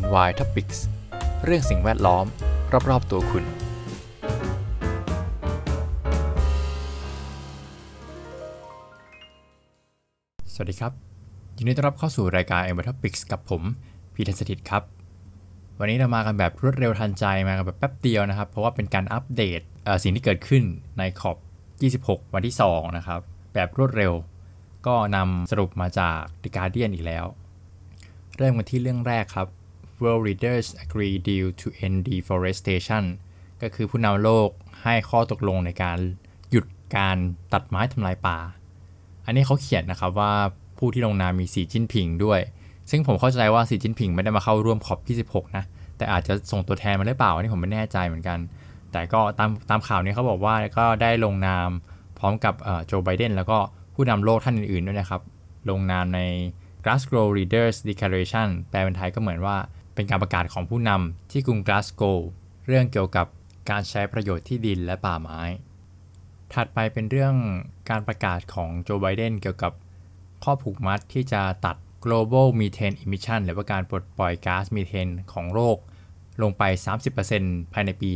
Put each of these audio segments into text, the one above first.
NY Topics เรื่องสิ่งแวดล้อม รอบ ๆ ตัวคุณ สวัสดีครับ ยินดีต้อนรับเข้าสู่รายการ NY Topics กับผม พีทันสถิตครับ วันนี้เรามากันแบบรวดเร็วทันใจมากันแบบแป๊บเดียวนะครับ เพราะว่าเป็นการอัปเดตสิ่งที่เกิดขึ้นในขอบ 26 วันที่ 2 นะครับ แบบรวดเร็ว ก็นำสรุปมาจาก The Guardian อีกแล้ว เริ่มกันที่เรื่องแรกครับ World Leaders Agree Deal to End Deforestation ก็คือผู้นำโลกให้ข้อตกลงในการหยุดการตัดไม้ทำลายป่า อันนี้เขาเขียนนะครับว่าผู้ที่ลงนามมีสีจิ้นผิงด้วย ซึ่งผมเข้าใจว่าสีจิ้นผิงไม่ได้มาเข้าร่วมขอบ 26 นะ แต่อาจจะส่งตัวแทนมาหรือเปล่าอันนี้ผมไม่แน่ใจเหมือนกัน แต่ก็ตามตามข่าวนี้เขาบอกว่าก็ได้ลงนามพร้อมกับโจไบเดนแล้วก็ผู้นำโลกท่านอื่นๆด้วยนะครับ ลงนามใน Glasgow Leaders Declaration แปลเป็นไทยก็เหมือนว่า เป็นการประกาศของผู้นำที่กรุง Glasgow เรื่องเกี่ยวกับการใช้ประโยชน์ที่ดินและป่าไม้ ถัดไปเป็นเรื่องการประกาศของโจไบเดนเกี่ยวกับข้อผูกมัดที่จะตัด global methane emission หรือว่าการปลดปล่อยก๊าซมีเทนของโลก ลงไป 30%ภายในปี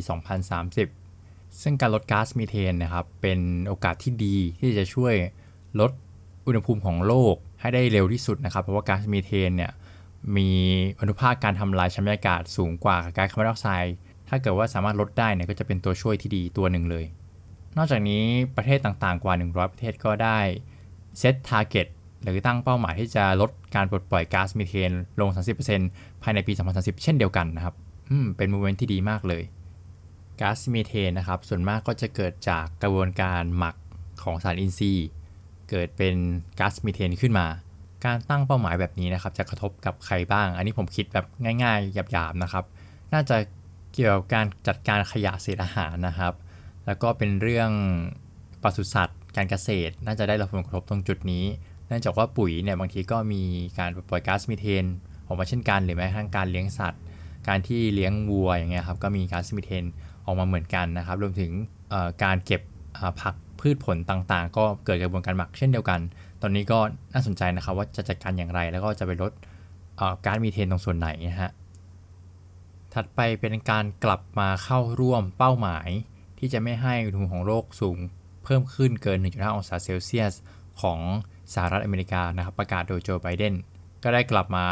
2030 ซึ่งการลดก๊าซมีเทนนะครับ เป็นโอกาสที่ดีที่จะช่วยลดอุณหภูมิของโลกให้ได้เร็วที่สุดนะครับ เพราะว่าก๊าซมีเทนเนี่ย มีอนุภาคการทำลายชั้นบรรยากาศสูงกว่าก๊าซคาร์บอนไดออกไซด์ถ้าเกิดว่าสามารถลดได้เนี่ยก็จะเป็นตัวช่วยที่ดีตัวหนึ่งเลย นอกจากนี้ประเทศต่างๆกว่า 100 ประเทศก็ได้ set target หรือตั้งเป้าหมายที่จะลดการปลดปล่อยก๊าซมีเทนลง 30%ภายในปี 2030 เช่นเดียวกันนะครับอืมเป็น movement ที่ดีมากเลยก๊าซมีเทนนะครับส่วนมากก็จะเกิดจากกระบวนการหมักของสารอินทรีย์ เกิดเป็นก๊าซมีเทนขึ้นมา การตั้งเป้าหมายแบบนี้นะครับ จะกระทบกับใครบ้าง อันนี้ผมคิดแบบง่ายๆหยาบๆนะครับ น่าจะเกี่ยวกับการจัดการขยะเศษอาหารนะครับ แล้วก็เป็นเรื่องปศุสัตว์ การเกษตร น่าจะได้รับผลกระทบตรงจุดนี้เนื่องจากว่าปุ๋ยเนี่ยบางทีก็มีการปล่อยก๊าซมีเทนออกมาเช่นกันหรือแม้กระทั่งการเลี้ยงสัตว์ การที่เลี้ยงวัวอย่างเงี้ยครับก็มีก๊าซมีเทนออกมาเหมือนกันนะครับ รวมถึงการเก็บผัก พืชผลต่างๆ ก็เกิดกระบวนการหมักเช่นเดียวกัน ตอนนี้ก็น่าสนใจนะครับว่าจะจัดการอย่างไรแล้วก็จะไปลดกาซมีเทนตรงส่วนไหนนะฮะ ถัดไปเป็นการกลับมาเข้าร่วมเป้าหมาย ที่จะไม่ให้อุณหภูมิของโลกสูงเพิ่มขึ้นเกิน 1.5 องศาเซลเซียสของสหรัฐอเมริกานะครับประกาศโดยโจไบเดนก็ได้กลับมา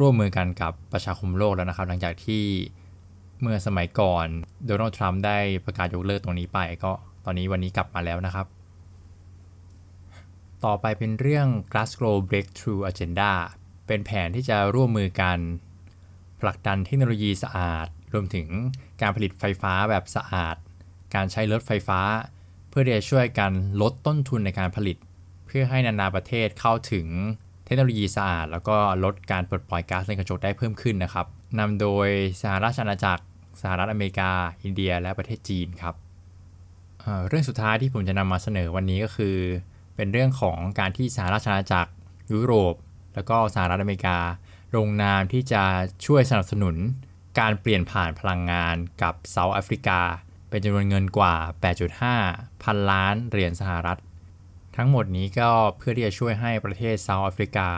ร่วมมือกันกับประชาคมโลกแล้วนะครับ หลังจากที่เมื่อสมัยก่อนโดนัลด์ทรัมป์ได้ประกาศยกเลิกตรงนี้ไปก็ ตอนนี้วันนี้กลับมาแล้วนะครับ ต่อไปเป็นเรื่อง Glasgow Breakthrough Agenda เป็นแผนที่จะร่วมมือกัน ผลักดันเทคโนโลยีสะอาด รวมถึงการผลิตไฟฟ้าแบบสะอาด การใช้รถไฟฟ้า เพื่อจะช่วยกันลดต้นทุนในการผลิต เพื่อให้นานาประเทศเข้าถึงเทคโนโลยีสะอาด แล้วก็ลดการปลดปล่อยก๊าซเรือนกระจกได้เพิ่มขึ้นนะครับนำโดยสหราชอาณาจักร สหรัฐอเมริกา อินเดีย และประเทศจีนครับ เรื่องสุดท้ายที่ผมจะนำมาเสนอวันนี้ก็คือ เป็นเรื่องของการที่สหราชอาณาจักร ยุโรป แล้วก็สหรัฐอเมริกา ลงนามที่จะช่วยสนับสนุน การเปลี่ยนผ่านพลังงานกับเซาท์แอฟริกา เป็นจำนวนเงินกว่า 8.5 พันล้านเหรียญสหรัฐ ทั้งหมดนี้ก็เพื่อที่จะช่วยให้ประเทศเซาท์แอฟริกา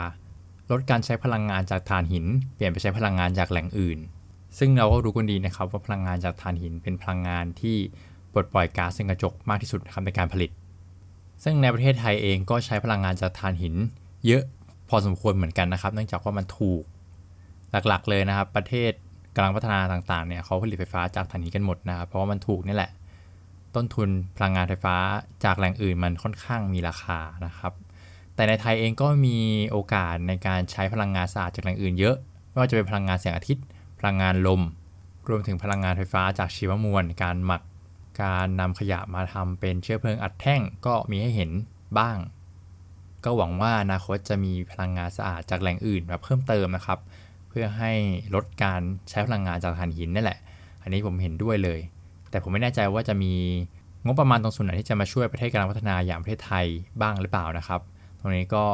ลดการใช้พลังงานจากถ่านหิน เปลี่ยนไปใช้พลังงานจากแหล่งอื่น ซึ่งเราก็รู้กันดีนะครับว่าพลังงานจากถ่านหินเป็นพลังงานที่ ปลดปล่อยก๊าซเรือนกระจกมากที่สุดนะครับในการผลิต ซึ่งในประเทศไทยเองก็ใช้พลังงานจากถ่านหิน เยอะพอสมควรเหมือนกันนะครับ เนื่องจากว่ามันถูก หลักๆเลยนะครับ ประเทศกำลังพัฒนาต่างๆเนี่ยเขาผลิตไฟฟ้าจากถ่านหินกันหมดนะครับ เพราะว่ามันถูกนี่แหละ ต้นทุนพลังงานไฟฟ้าจากแหล่งอื่นมันค่อนข้างมีราคานะครับ แต่ในไทยเองก็มีโอกาสในการใช้พลังงานสะอาดจากแหล่งอื่นเยอะ ไม่ว่าจะเป็นพลังงานแสงอาทิตย์ พลังงานลม รวมถึงพลังงานไฟฟ้าจากชีวมวล การหมัก การนำขยะมาทำเป็นเชื้อเพลิงอัดแท่งก็มีให้เห็นบ้าง ก็หวังว่าอนาคตจะมีพลังงานสะอาดจากแหล่งอื่นมาเพิ่มเติมนะครับ เพื่อให้ลดการใช้พลังงานจากถ่านหินนั่นแหละ อันนี้ผมเห็นด้วยเลย แต่ผมไม่แน่ใจว่าจะมีงบประมาณตรงส่วนไหนที่จะมาช่วยประเทศกำลังพัฒนาอย่างประเทศไทยบ้างหรือเปล่านะครับ ตรงนี้ก็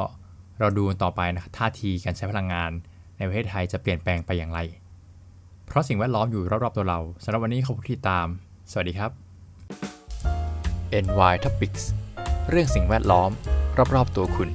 เราดูต่อไปนะท่าทีการใช้พลังงานในประเทศไทยจะเปลี่ยนแปลงไปอย่างไร เพราะสิ่งแวดล้อมอยู่รอบๆตัวเราสำหรับวันนี้ขอบคุณที่ตาม สวัสดีครับ NY Topics เรื่องสิ่งแวดล้อม รอบๆตัวคุณ